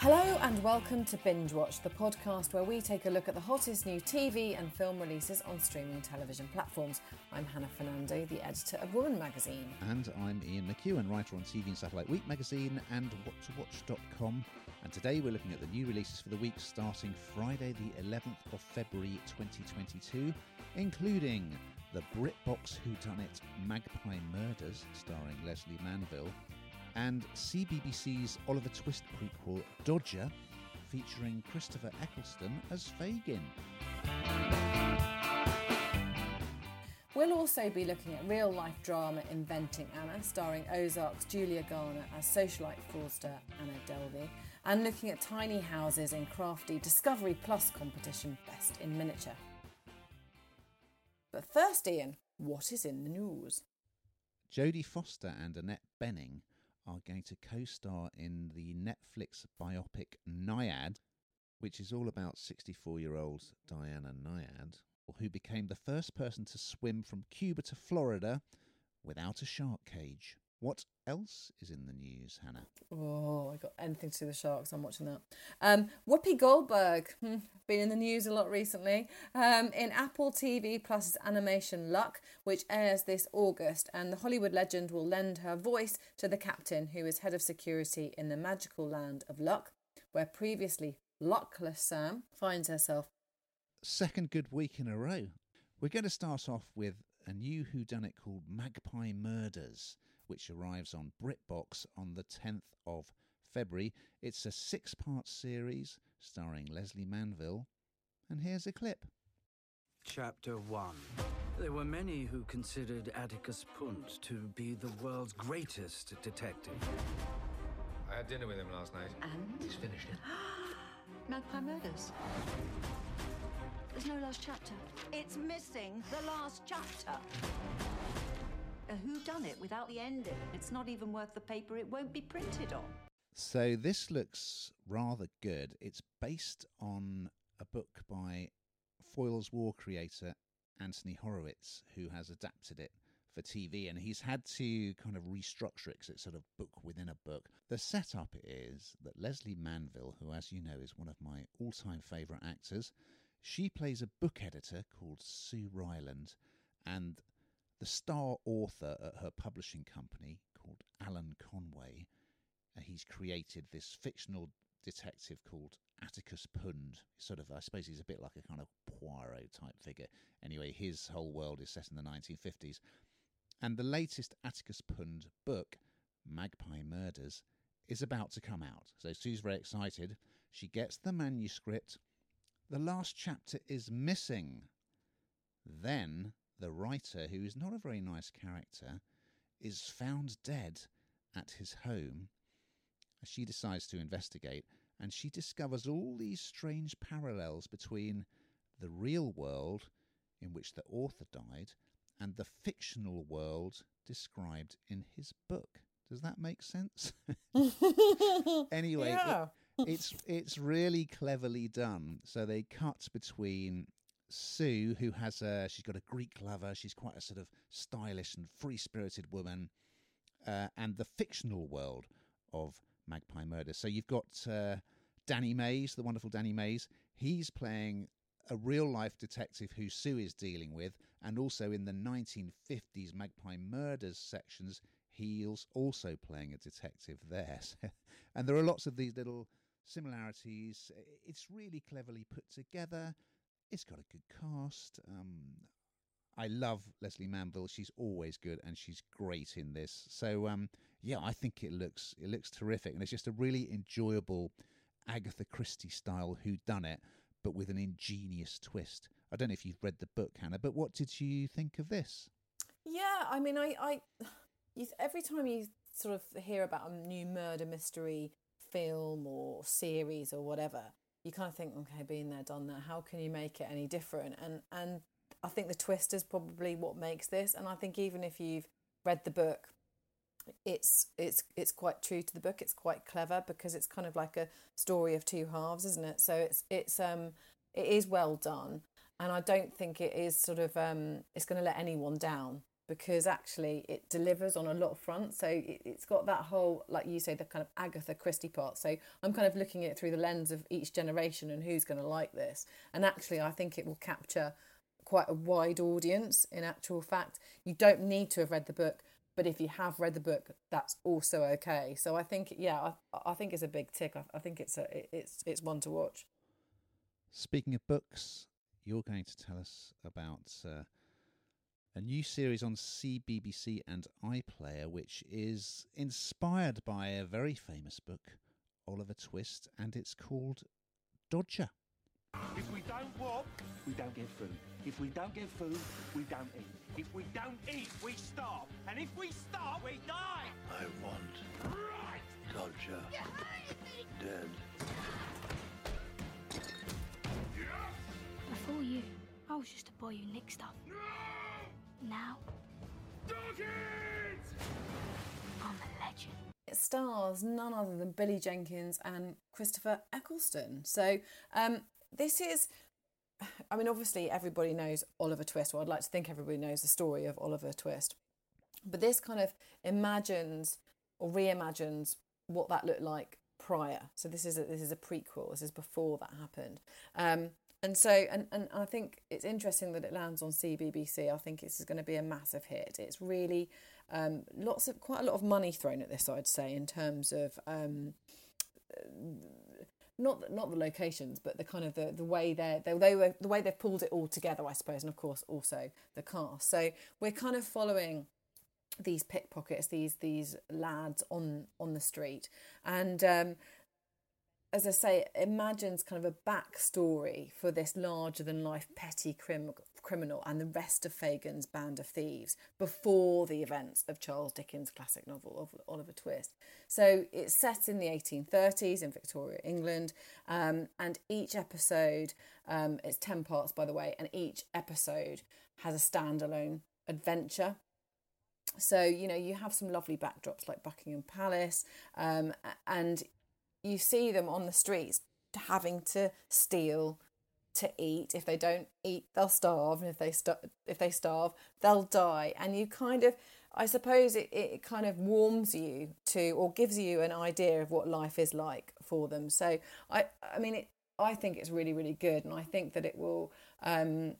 Hello and welcome to Binge Watch, the podcast where we take a look at the hottest new TV and film releases on streaming television platforms. I'm Hannah Fernando, the editor of Woman magazine. And I'm Ian McEwan, writer on TV and Satellite Week magazine and WhatToWatch.com. And today we're looking at the new releases for the week starting Friday, the 11th of February 2022, including the BritBox It: Magpie Murders, starring Lesley Manville, and CBBC's Oliver Twist prequel Dodger, featuring Christopher Eccleston as Fagin. We'll also be looking at real life drama Inventing Anna, starring Ozark's Julia Garner as socialite fraudster Anna Delvey, and looking at tiny houses in crafty Discovery Plus competition Best in Miniature. But first, Ian, what is in the news? Jodie Foster and Annette Bening are going to co star in the Netflix biopic Nyad, which is all about 64 year old Diana Nyad, who became the first person to swim from Cuba to Florida without a shark cage. What else is in the news, Hannah? Oh, I got anything to do with sharks. I'm watching that. Um, Whoopi Goldberg, hmm, been in the news a lot recently. Um, in Apple TV Plus's animation Luck, which airs this August, and the Hollywood legend will lend her voice to the captain, who is head of security in the magical land of Luck, where previously luckless Sam finds herself. Second good week in a row. We're going to start off with a new whodunit called Magpie Murders which arrives on BritBox on the 10th of February. It's a six part series starring Lesley Manville. And here's a clip. Chapter 1. There were many who considered Atticus Pund to be the world's greatest detective. I had dinner with him last night. And? He's finished it. Magpie Murders. There's no last chapter. It's missing the last chapter a who done it without the ending. It's not even worth the paper it won't be printed on. So this looks rather good. It's based on a book by Foyle's War creator Anthony Horowitz, who has adapted it for TV, and he's had to kind of restructure it because it's sort of book within a book. The setup is that Lesley Manville, who, as you know, is one of my all-time favourite actors, she plays a book editor called Sue Ryland, and the star author at her publishing company called Alan Conway. Uh, he's created this fictional detective called Atticus Pund. Sort of, I suppose he's a bit like a kind of Poirot type figure. Anyway, his whole world is set in the 1950s. And the latest Atticus Pund book, Magpie Murders, is about to come out. So Sue's very excited. She gets the manuscript. The last chapter is missing. Then the writer, who is not a very nice character, is found dead at his home. She decides to investigate and she discovers all these strange parallels between the real world in which the author died and the fictional world described in his book. Does that make sense? anyway, yeah. it, it's it's really cleverly done. So they cut between Sue, who has a, she's got a Greek lover. She's quite a sort of stylish and free spirited woman, uh, and the fictional world of Magpie Murder. So you've got uh, Danny Mays, the wonderful Danny Mays. He's playing a real life detective who Sue is dealing with, and also in the 1950s Magpie Murders sections, he's also playing a detective there. and there are lots of these little similarities. It's really cleverly put together. It's got a good cast. Um, I love Lesley Manville. She's always good, and she's great in this. So um, yeah, I think it looks it looks terrific, and it's just a really enjoyable Agatha Christie style Who Done It, but with an ingenious twist. I don't know if you've read the book, Hannah, but what did you think of this? Yeah, I mean, I, I you, every time you sort of hear about a new murder mystery film or series or whatever, you kind of think, okay, being there, done that. How can you make it any different? And and I think the twist is probably what makes this. And I think even if you've read the book, it's it's it's quite true to the book. It's quite clever because it's kind of like a story of two halves, isn't it? So it's it's um it is well done, and I don't think it is sort of um it's going to let anyone down because actually it delivers on a lot of fronts. So it, it's got that whole, like you say, the kind of Agatha Christie part. So I'm kind of looking at it through the lens of each generation and who's going to like this. And actually, I think it will capture quite a wide audience in actual fact. You don't need to have read the book, but if you have read the book, that's also okay. So I think, yeah, I, I think it's a big tick. I, I think it's a it's it's one to watch. Speaking of books, you're going to tell us about uh, a new series on CBBC and iPlayer, which is inspired by a very famous book, Oliver Twist, and it's called Dodger. If we don't walk, we don't get food. If we don't get food, we don't eat. If we don't eat, we starve. And if we starve, we die. I want Right. Dodger dead. Before you, I was just a boy who nicked stuff. Now, I'm a legend. It stars none other than Billy Jenkins and Christopher Eccleston. So um, this is, I mean, obviously everybody knows Oliver Twist, or I'd like to think everybody knows the story of Oliver Twist. But this kind of imagines or reimagines what that looked like prior. So this is a, this is a prequel. This is before that happened. Um, and so, and, and I think it's interesting that it lands on CBBC. I think is going to be a massive hit. It's really um, lots of quite a lot of money thrown at this. I'd say in terms of um, not not the locations, but the kind of the, the way they're they, they were the way they've pulled it all together, I suppose, and of course also the cast. So we're kind of following these pickpockets, these these lads on on the street, and um, as I say, imagines kind of a backstory for this larger than life petty crim- criminal and the rest of Fagin's band of thieves before the events of Charles Dickens' classic novel of Oliver Twist. So it's set in the 1830s in Victoria, England, um, and each episode, um, it's 10 parts by the way, and each episode has a standalone adventure so you know you have some lovely backdrops like buckingham palace um, and you see them on the streets having to steal to eat. If they don't eat they'll starve and if they st- if they starve they'll die. And you kind of i suppose it, it kind of warms you to or gives you an idea of what life is like for them. So i i mean it, i think it's really really good and i think that it will um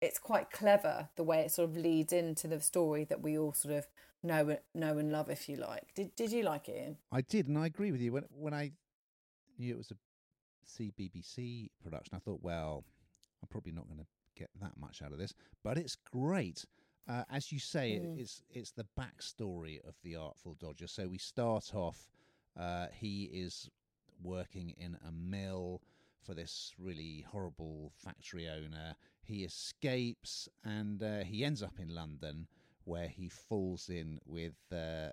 it's quite clever the way it sort of leads into the story that we all sort of know know and love, if you like. Did Did you like it? Ian? I did, and I agree with you. When when I knew it was a CBBC production, I thought, well, I'm probably not going to get that much out of this, but it's great. Uh, as you say, it, Mm. it's it's the backstory of the Artful Dodger. So we start off. Uh, he is working in a mill for this really horrible factory owner. He escapes and uh, he ends up in London where he falls in with uh,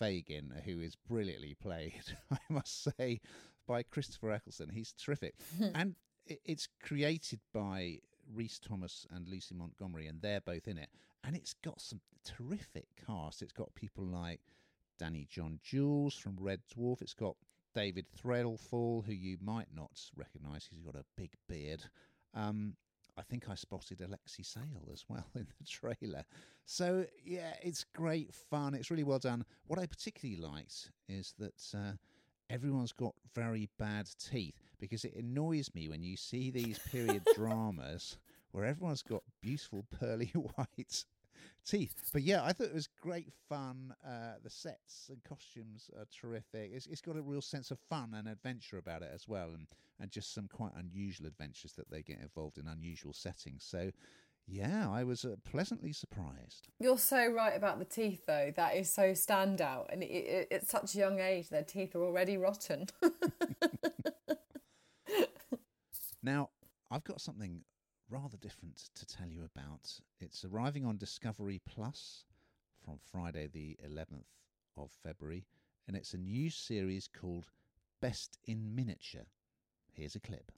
Fagin, who is brilliantly played, I must say, by Christopher Eccleston. He's terrific. and it's created by Rhys Thomas and Lucy Montgomery, and they're both in it. And it's got some terrific cast. It's got people like Danny John Jules from Red Dwarf. It's got David Threlfall, who you might not recognise. He's got a big beard. Um, I think I spotted Alexei Sayle as well in the trailer. So yeah, it's great fun. It's really well done. What I particularly liked is that uh, everyone's got very bad teeth because it annoys me when you see these period dramas where everyone's got beautiful pearly white teeth. But yeah, I thought it was great fun. Uh, the sets and costumes are terrific. It's, it's got a real sense of fun and adventure about it as well, and and just some quite unusual adventures that they get involved in unusual settings. So. Yeah, I was uh, pleasantly surprised. You're so right about the teeth, though. That is so standout, and it, it, at such a young age, their teeth are already rotten. Now, I've got something rather different to tell you about. It's arriving on Discovery Plus from Friday, the 11th of February, and it's a new series called Best in Miniature. Here's a clip.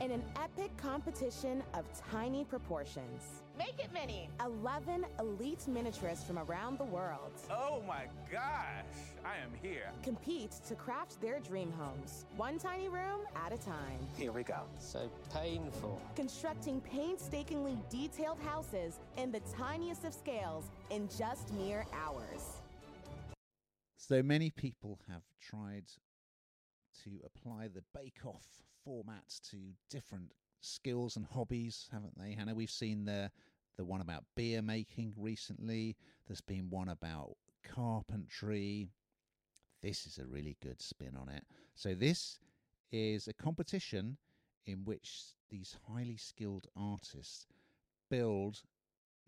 In an epic competition of tiny proportions. Make it mini. 11 elite miniaturists from around the world Oh my gosh, I am here. compete to craft their dream homes, one tiny room at a time. Here we go. So painful. Constructing painstakingly detailed houses in the tiniest of scales in just mere hours. So many people have tried to apply the Bake Off format to different skills and hobbies, haven't they, Hannah? We've seen the the one about beer making recently. There's been one about carpentry. This is a really good spin on it. So this is a competition in which these highly skilled artists build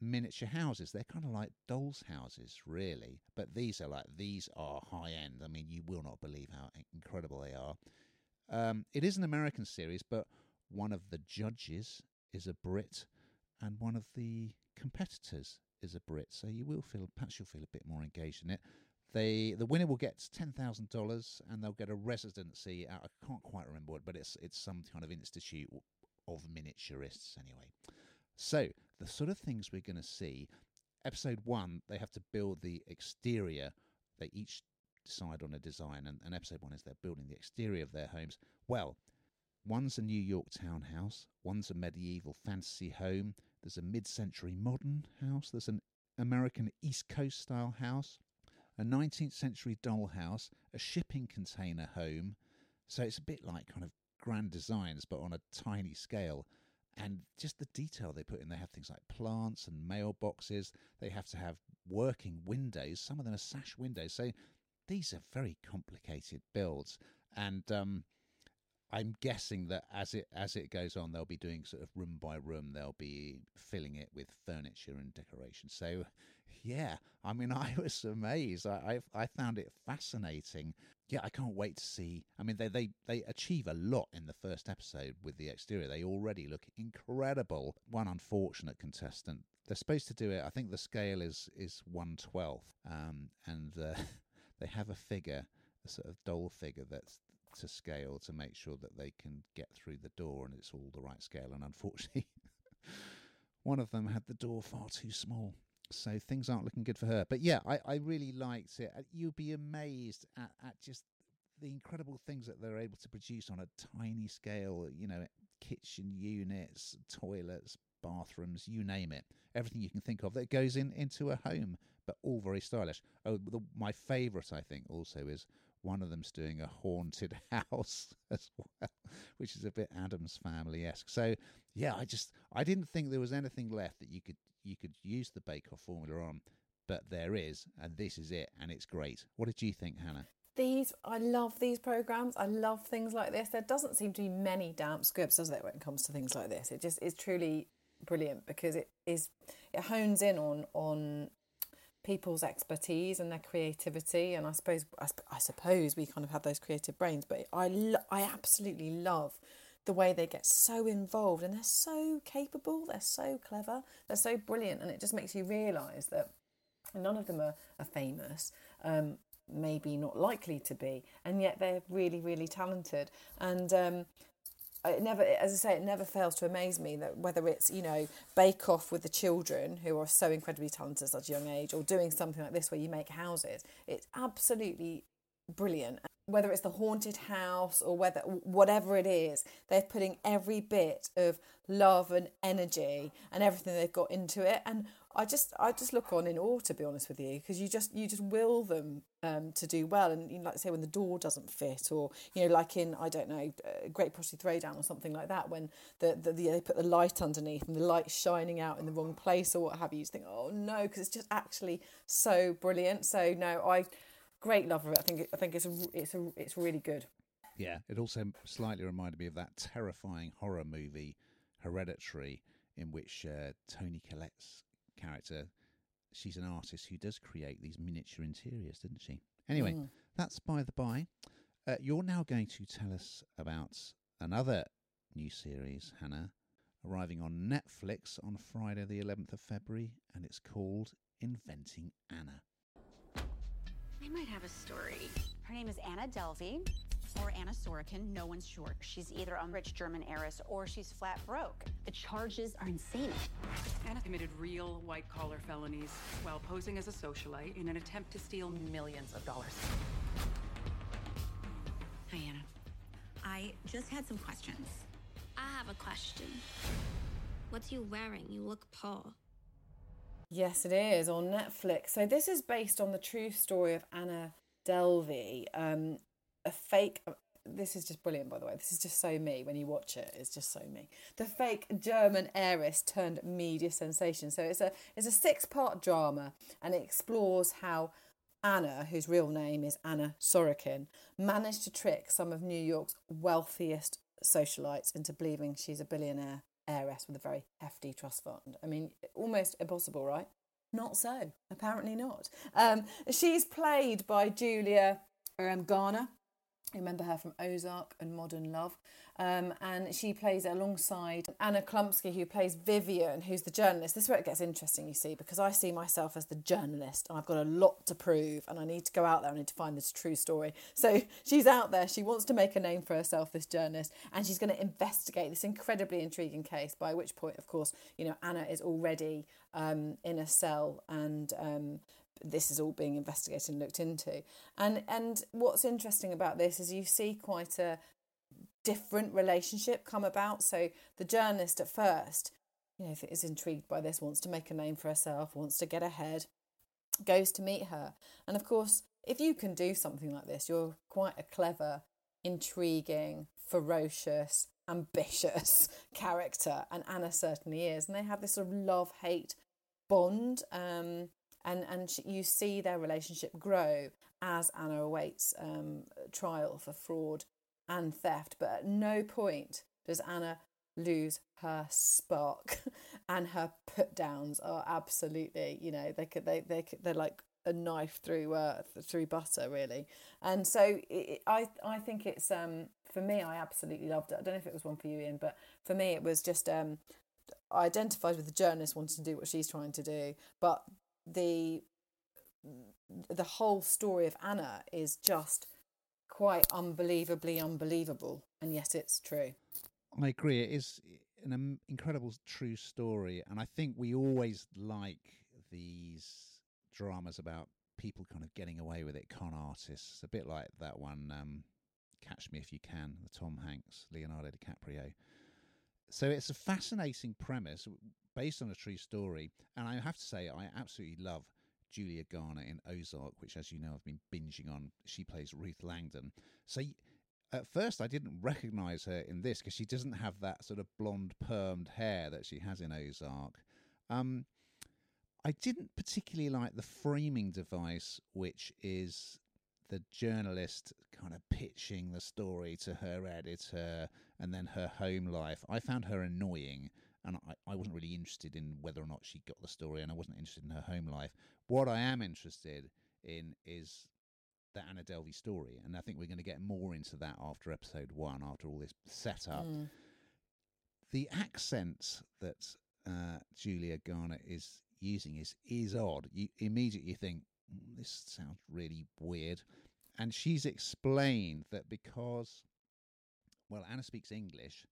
miniature houses. They're kind of like dolls' houses, really. But these are like these are high end. I mean, you will not believe how incredible they are. Um, it is an American series, but one of the judges is a Brit, and one of the competitors is a Brit. So you will feel perhaps you'll feel a bit more engaged in it. They the winner will get ten thousand dollars, and they'll get a residency. At, I can't quite remember what, but it's it's some kind of institute of miniaturists anyway. So, the sort of things we're going to see. Episode one, they have to build the exterior. They each decide on a design, and, and episode one is they're building the exterior of their homes. Well, one's a New York townhouse, one's a medieval fantasy home, there's a mid century modern house, there's an American East Coast style house, a 19th century dollhouse, a shipping container home. So it's a bit like kind of grand designs, but on a tiny scale and just the detail they put in. They have things like plants and mailboxes. They have to have working windows. Some of them are sash windows. So these are very complicated builds, and um, I'm guessing that as it as it goes on, they'll be doing sort of room by room. They'll be filling it with furniture and decoration. So, yeah, I mean, I was amazed. I I, I found it fascinating. Yeah, I can't wait to see. I mean, they they they achieve a lot in the first episode with the exterior. They already look incredible. One unfortunate contestant. They're supposed to do it. I think the scale is is one twelfth, um, and uh, they have a figure, a sort of doll figure that's to scale to make sure that they can get through the door and it's all the right scale. And unfortunately, one of them had the door far too small. So things aren't looking good for her. But yeah, I, I really liked it. You'd be amazed at, at just the incredible things that they're able to produce on a tiny scale. You know, kitchen units, toilets, bathrooms, you name it. Everything you can think of that goes in into a home, but all very stylish. Oh, the, my favourite, I think, also is one of them's doing a haunted house as well, which is a bit Addams Family esque. So yeah, I just I didn't think there was anything left that you could you could use the Bake Off formula on, but there is, and this is it, and it's great. What did you think, Hannah? These, I love these programs. I love things like this. There doesn't seem to be many damp scripts, does there, when it comes to things like this? It just is truly brilliant because it is it hones in on on people's expertise and their creativity and I suppose I, I suppose we kind of have those creative brains but I lo- I absolutely love the way they get so involved and they're so capable they're so clever they're so brilliant and it just makes you realize that none of them are, are famous um, maybe not likely to be and yet they're really really talented. And um, it never as i say it never fails to amaze me that whether it's you know bake off with the children who are so incredibly talented at such a young age or doing something like this where you make houses it's absolutely brilliant. Whether it's the haunted house or whether whatever it is they're putting every bit of love and energy and everything they've got into it. And I just I just look on in awe to be honest with you because you just you just will them um, to do well. And you know, like say when the door doesn't fit or you know like in I don't know uh, Great Pottery Throwdown or something like that when the, the, the, they put the light underneath and the light shining out in the wrong place or what have you you think oh no because it's just actually so brilliant. So no I great love of it. I think I think it's a, it's a, it's really good. Yeah it also slightly reminded me of that terrifying horror movie Hereditary in which uh, Toni Collette's character, she's an artist who does create these miniature interiors, didn't she? Anyway, mm. that's by the by. Uh, you're now going to tell us about another new series, Hannah, arriving on Netflix on Friday, the 11th of February, and it's called Inventing Anna. I might have a story. Her name is Anna Delvey. Or Anna Sorokin, no one's sure. She's either a rich German heiress or she's flat broke. The charges are insane. Anna committed real white collar felonies while posing as a socialite in an attempt to steal millions of dollars. Hi, Anna. I just had some questions. I have a question. What's you wearing? You look poor. Yes, it is on Netflix. So this is based on the true story of Anna Delvey, um, a fake. This is just brilliant, by the way. This is just so me. When you watch it, it's just so me. The fake German heiress turned media sensation. So it's a it's a six part drama, and it explores how Anna, whose real name is Anna Sorokin, managed to trick some of New York's wealthiest socialites into believing she's a billionaire heiress with a very hefty trust fund. I mean, almost impossible, right? Not so. Apparently not. Um, she's played by Julia um, Garner. Remember her from Ozark and Modern Love. Um, and she plays alongside Anna Chlumsky, who plays Vivian, who's the journalist. This is where it gets interesting, you see, because I see myself as the journalist and I've got a lot to prove and I need to go out there. I need to find this true story. So she's out there. She wants to make a name for herself, this journalist, and she's going to investigate this incredibly intriguing case. By which point, of course, you know, Anna is already um, in a cell and um, this is all being investigated and looked into. And and what's interesting about this is you see quite a different relationship come about. So the journalist at first, you know, is intrigued by this, wants to make a name for herself, wants to get ahead, goes to meet her. And of course, if you can do something like this, you're quite a clever, intriguing, ferocious, ambitious character, and Anna certainly is. And they have this sort of love hate bond. Um, and and you see their relationship grow as Anna awaits um, trial for fraud and theft. But at no point does Anna lose her spark, and her put downs are absolutely, you know, they could they they they're like a knife through uh, through butter really. And so it, I I think it's um for me I absolutely loved it. I don't know if it was one for you, Ian, but for me it was just um I identified with the journalist wanting to do what she's trying to do, but the the whole story of Anna is just quite unbelievably unbelievable, and yet it's true. I agree. It is an incredible true story, and I think we always like these dramas about people kind of getting away with it, con artists. A bit like that one, um, Catch Me If You Can, the Tom Hanks, Leonardo DiCaprio. So it's a fascinating premise based on a true story, and I have to say I absolutely love Julia Garner in Ozark, which, as you know, I've been binging on. She plays Ruth Langdon. So at first, I didn't recognize her in this because she doesn't have that sort of blonde permed hair that she has in Ozark. Um, I didn't particularly like the framing device, which is the journalist kind of pitching the story to her editor and then her home life. I found her annoying and I, I wasn't really interested in whether or not she got the story, and I wasn't interested in her home life. What I am interested in is the Anna Delvey story, and I think we're going to get more into that after episode one, after all this setup. Mm. The accent that uh, Julia Garner is using is is odd. You immediately think mm, this sounds really weird, and she's explained that because, well, Anna speaks English,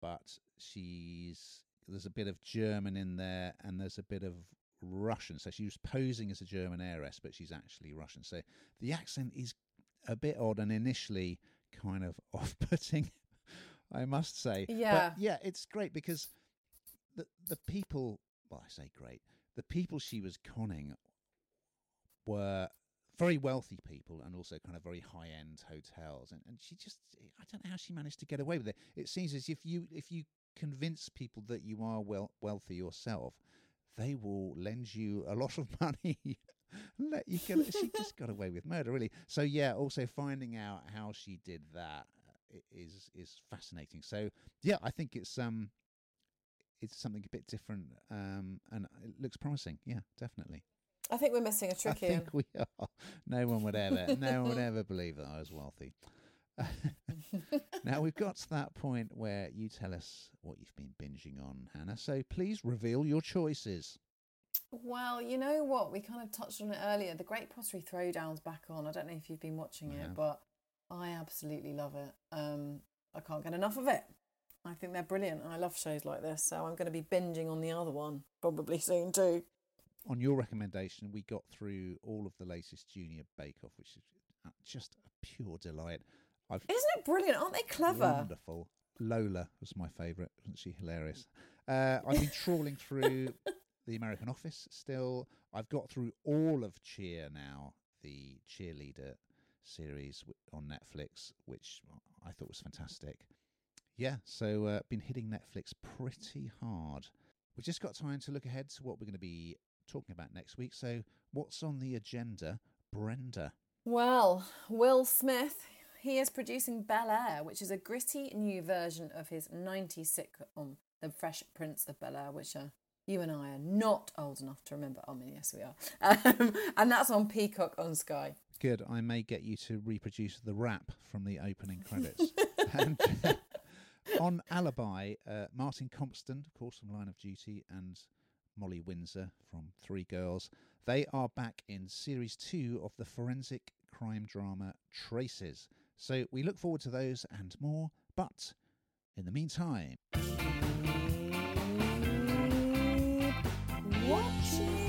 but she's there's a bit of German in there, and there's a bit of Russian. So she was posing as a German heiress, but she's actually Russian. So the accent is a bit odd and initially kind of off-putting, I must say. Yeah, but yeah, it's great because the the people. Well, I say great. The people she was conning were very wealthy people and also kind of very high end hotels and, and she just I don't know how she managed to get away with it. It seems as if you if you convince people that you are well wealthy yourself, they will lend you a lot of money. Let you get. she just got away with murder, really. So yeah, also finding out how she did that uh, is is fascinating. So yeah, I think it's um, it's something a bit different, um, and it looks promising. Yeah, definitely. I think we're missing a trick here. I think we are. No one would ever, no one would ever believe that I was wealthy. now we've got to that point where you tell us what you've been binging on, Hannah. So please reveal your choices. Well, you know what? We kind of touched on it earlier. The Great Pottery Throwdown's back on. I don't know if you've been watching it, but I absolutely love it. Um, I can't get enough of it. I think they're brilliant. I love shows like this, so I'm going to be binging on the other one probably soon too. On your recommendation, we got through all of the latest Junior Bake Off, which is uh, just a pure delight. I've Isn't it brilliant? Aren't they clever? Wonderful. Lola was my favourite. Wasn't she hilarious? Uh, I've been trawling through the American Office still. I've got through all of Cheer now, the cheerleader series on Netflix, which I thought was fantastic. Yeah, so uh, been hitting Netflix pretty hard. We've just got time to look ahead to what we're going to be talking about next week. So, what's on the agenda, Brenda? Well, Will Smith, he is producing Bel Air, which is a gritty new version of his 90s sitcom, The Fresh Prince of Bel Air, which uh, you and I are not old enough to remember. I mean, yes, we are. Um, and that's on Peacock on Sky. Good. I may get you to reproduce the rap from the opening credits. and on Alibi, uh, Martin Compston, of course, from Line of Duty, and Molly Windsor from Three Girls. They are back in series two of the forensic crime drama Traces. So we look forward to those and more. But in the meantime, Watching.